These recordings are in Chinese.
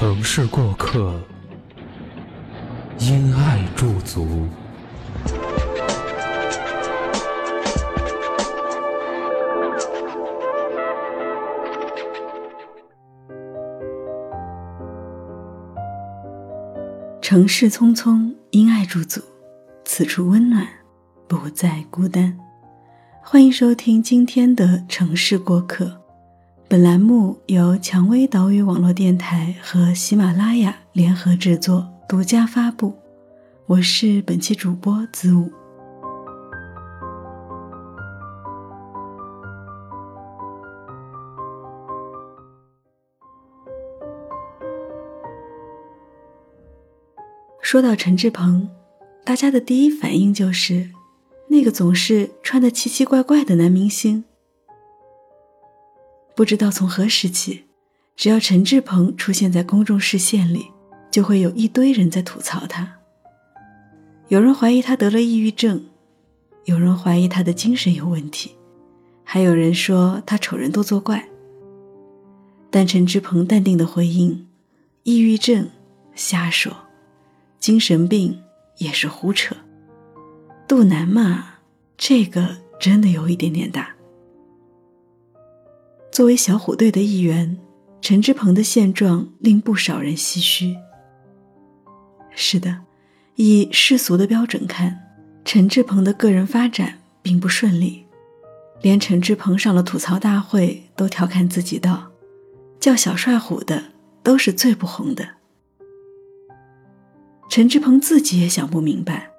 城市过客，因爱驻足。城市匆匆，因爱驻足，此处温暖，不再孤单。欢迎收听今天的《城市过客》。本栏目由蔷薇岛屿网络电台和喜马拉雅联合制作，独家发布。我是本期主播子午。说到陈志朋，大家的第一反应就是那个总是穿的奇奇怪怪的男明星。不知道从何时起，只要陈志朋出现在公众视线里，就会有一堆人在吐槽他。有人怀疑他得了抑郁症，有人怀疑他的精神有问题，还有人说他丑人多作怪。但陈志朋淡定的回应：“抑郁症，瞎说；精神病也是胡扯。肚腩嘛，这个真的有一点点大。”作为小虎队的一员，陈志朋的现状令不少人唏嘘。是的，以世俗的标准看，陈志朋的个人发展并不顺利，连陈志朋上了吐槽大会都调侃自己道：“叫小帅虎的都是最不红的。”陈志朋自己也想不明白，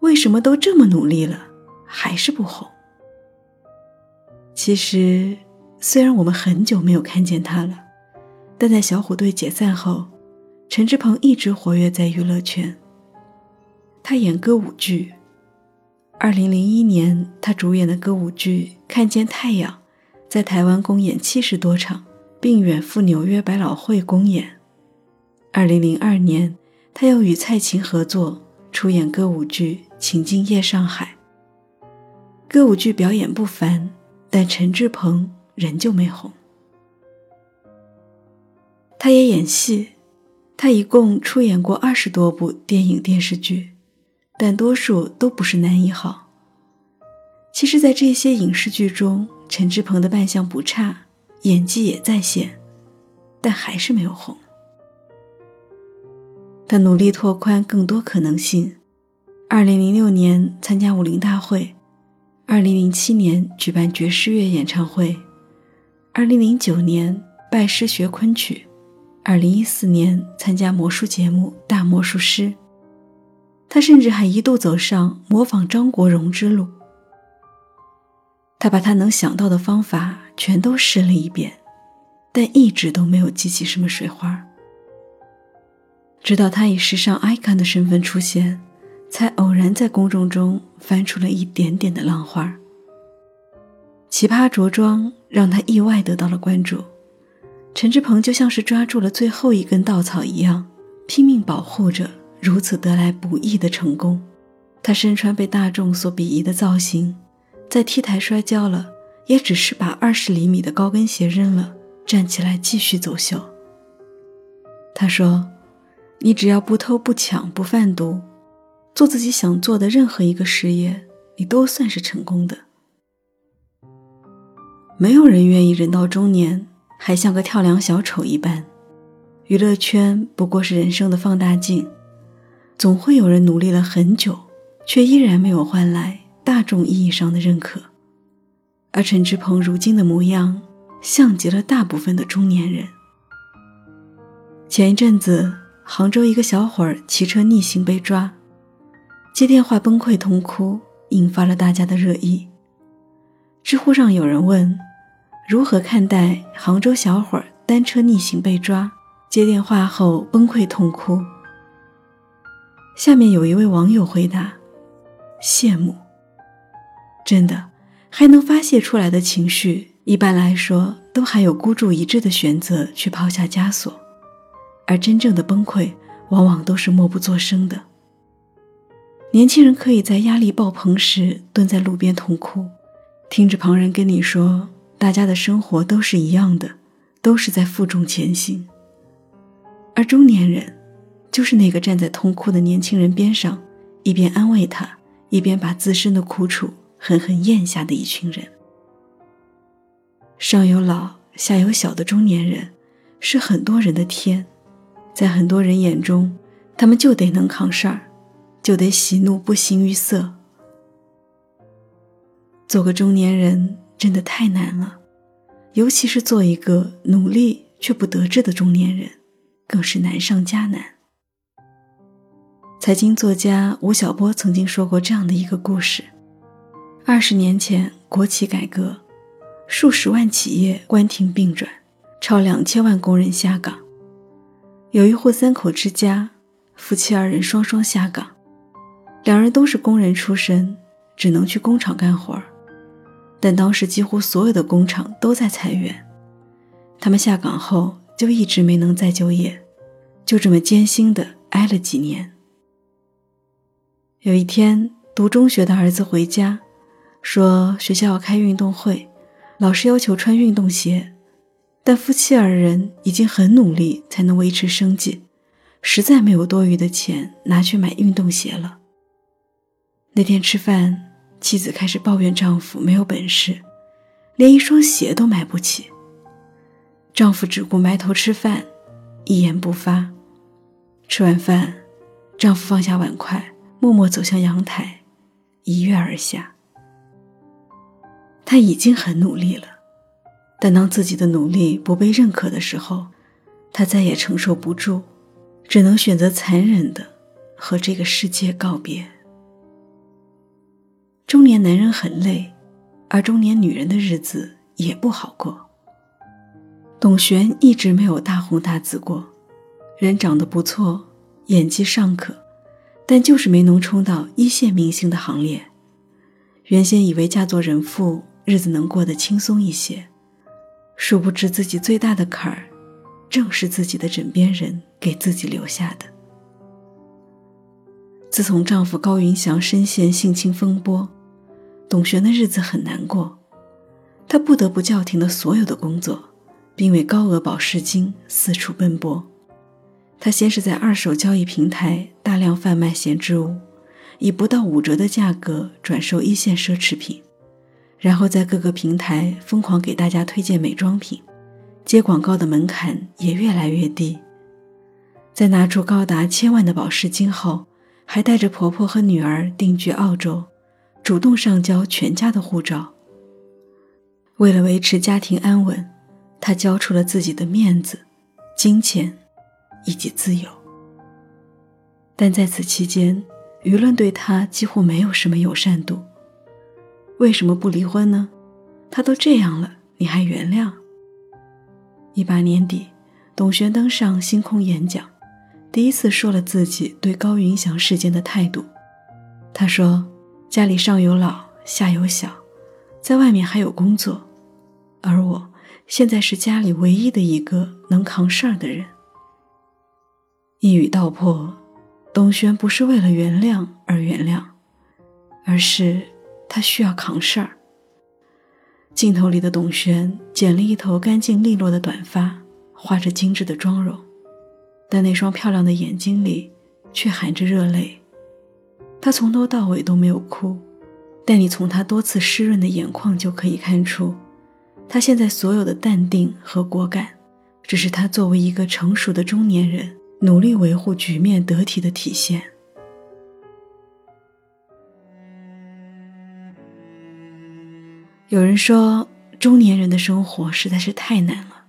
为什么都这么努力了，还是不红。其实。虽然我们很久没有看见他了，但在小虎队解散后，陈志朋一直活跃在娱乐圈。他演歌舞剧。二零零一年，他主演的歌舞剧《看见太阳》在台湾公演七十多场，并远赴纽约百老汇公演。二零零二年，他又与蔡琴合作出演歌舞剧《情境夜上海》。歌舞剧表演不凡，但陈志朋。人就没红。他也演戏，他一共出演过二十多部电影电视剧，但多数都不是男一号。其实，在这些影视剧中，陈志朋的扮相不差，演技也在线，但还是没有红。他努力拓宽更多可能性。二零零六年参加武林大会，二零零七年举办爵士乐演唱会。二零零九年拜师学昆曲，二零一四年参加魔术节目《大魔术师》，他甚至还一度走上模仿张国荣之路。他把他能想到的方法全都试了一遍，但一直都没有激起什么水花。直到他以时尚 icon 的身份出现，才偶然在公众中翻出了一点点的浪花。奇葩着装让他意外得到了关注，陈志朋就像是抓住了最后一根稻草一样，拼命保护着如此得来不易的成功。他身穿被大众所鄙夷的造型，在 T 台摔跤了，也只是把二十厘米的高跟鞋扔了，站起来继续走秀。他说：“你只要不偷不抢不贩毒，做自己想做的任何一个事业，你都算是成功的。”没有人愿意人到中年还像个跳梁小丑一般，娱乐圈不过是人生的放大镜，总会有人努力了很久，却依然没有换来大众意义上的认可。而陈志朋如今的模样，像极了大部分的中年人。前一阵子，杭州一个小伙儿骑车逆行被抓，接电话崩溃痛哭，引发了大家的热议。知乎上有人问。如何看待杭州小伙单车逆行被抓，接电话后崩溃痛哭？下面有一位网友回答：羡慕。真的，还能发泄出来的情绪，一般来说都还有孤注一掷的选择去抛下枷锁，而真正的崩溃，往往都是默不作声的。年轻人可以在压力爆棚时蹲在路边痛哭，听着旁人跟你说，大家的生活都是一样的，都是在负重前行。而中年人。就是那个站在痛哭的年轻人边上，一边安慰他，一边把自身的苦楚狠狠咽下的一群人。上有老下有小的中年人，是很多人的天，在很多人眼中，他们就得能扛事儿，就得喜怒不形于色。做个中年人真的太难了，尤其是做一个努力却不得志的中年人，更是难上加难。财经作家吴晓波曾经说过这样的一个故事：二十年前，国企改革，数十万企业关停并转，超两千万工人下岗。有一户三口之家，夫妻二人双双下岗，两人都是工人出身，只能去工厂干活儿但当时几乎所有的工厂都在裁员，他们下岗后就一直没能再就业，就这么艰辛的挨了几年。有一天，读中学的儿子回家，说学校要开运动会，老师要求穿运动鞋，但夫妻二人已经很努力才能维持生计，实在没有多余的钱拿去买运动鞋了。那天吃饭，妻子开始抱怨丈夫没有本事，连一双鞋都买不起。丈夫只顾埋头吃饭，一言不发。吃完饭，丈夫放下碗筷。默默走向阳台，一跃而下。他已经很努力了，但当自己的努力不被认可的时候，他再也承受不住，只能选择残忍的和这个世界告别。中年男人很累，而中年女人的日子也不好过。董璇一直没有大红大紫过，人长得不错，演技尚可。但就是没能冲到一线明星的行列。原先以为嫁做人妇，日子能过得轻松一些，殊不知自己最大的坎儿，正是自己的枕边人给自己留下的。自从丈夫高云翔深陷性侵风波，董璇的日子很难过，她不得不叫停了所有的工作，并为高额保释金四处奔波。她先是在二手交易平台大量贩卖闲置物，以不到五折的价格转售一线奢侈品，然后在各个平台疯狂给大家推荐美妆品，接广告的门槛也越来越低。在拿出高达千万的保释金后，还带着婆婆和女儿定居澳洲，主动上交全家的护照。为了维持家庭安稳，他交出了自己的面子、金钱。以及自由，但在此期间，舆论对他几乎没有什么友善度。为什么不离婚呢？他都这样了，你还原谅？一八年底，董璇登上星空演讲，第一次说了自己对高云翔事件的态度。他说：“家里上有老，下有小，在外面还有工作，而我现在是家里唯一的一个能扛事儿的人。”一语道破，董璇不是为了原谅而原谅，而是他需要扛事儿。镜头里的董璇剪了一头干净利落的短发，画着精致的妆容，但那双漂亮的眼睛里却含着热泪。他从头到尾都没有哭，但你从他多次湿润的眼眶就可以看出，他现在所有的淡定和果敢，只是他作为一个成熟的中年人。努力维护局面得体的体现。有人说，中年人的生活实在是太难了。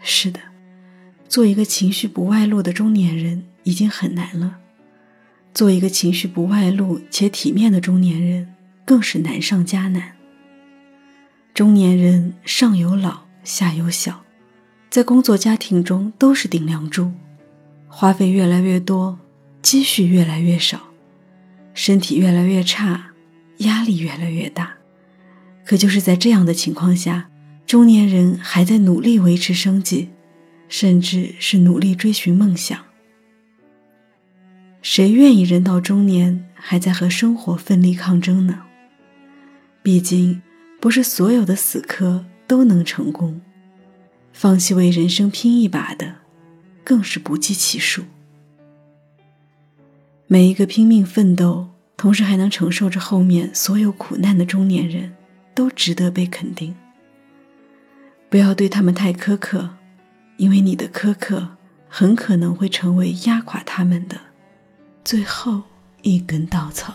是的，做一个情绪不外露的中年人已经很难了，做一个情绪不外露且体面的中年人更是难上加难。中年人上有老，下有小，在工作家庭中都是顶梁柱，花费越来越多，积蓄越来越少，身体越来越差，压力越来越大。可就是在这样的情况下，中年人还在努力维持生计，甚至是努力追寻梦想。谁愿意人到中年还在和生活奋力抗争呢？毕竟。不是所有的死磕都能成功，放弃为人生拼一把的，更是不计其数。每一个拼命奋斗，同时还能承受着后面所有苦难的中年人，都值得被肯定。不要对他们太苛刻，因为你的苛刻很可能会成为压垮他们的最后一根稻草。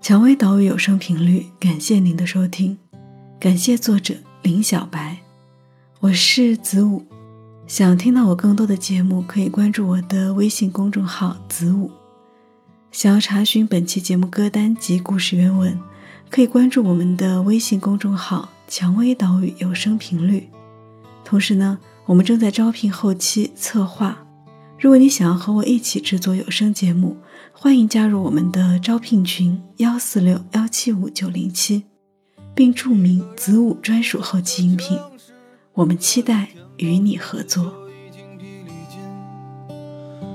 蔷薇岛屿有声频率，感谢您的收听，感谢作者林小白，我是子午。想听到我更多的节目，可以关注我的微信公众号子午。想要查询本期节目歌单及故事原文，可以关注我们的微信公众号蔷薇岛屿有声频率。同时呢，我们正在招聘后期策划，如果你想要和我一起制作有声节目。欢迎加入我们的招聘群幺四六幺七五九零七，并注明子午专属后期音频。我们期待与你合作。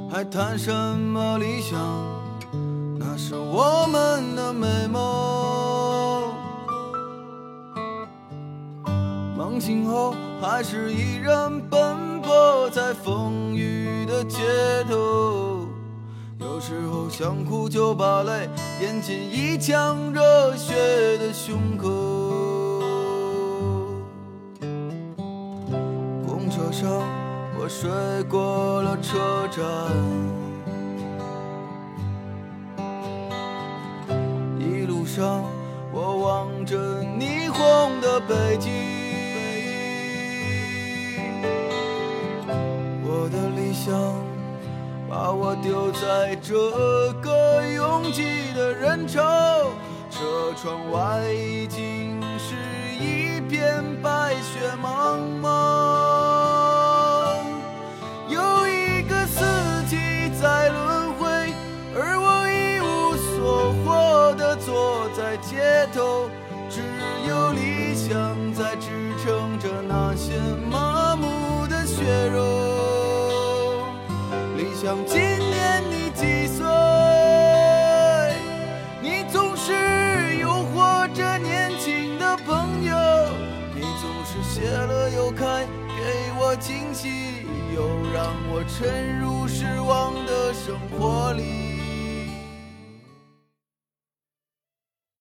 还谈什么理想？那是我们的美梦。梦醒后，还是依然奔波在风雨的街头。有时候想哭就把泪咽进一腔热血的胸口。公车上我睡过了车站，一路上我望着霓虹的北京，在这个拥挤的人潮，车窗外已经是一片白雪茫茫。有一个四季在轮回，而我一无所获的坐在街头，只有理想在支撑着那些麻木的血肉。理想今惊喜，又让我沉入失望的生活里。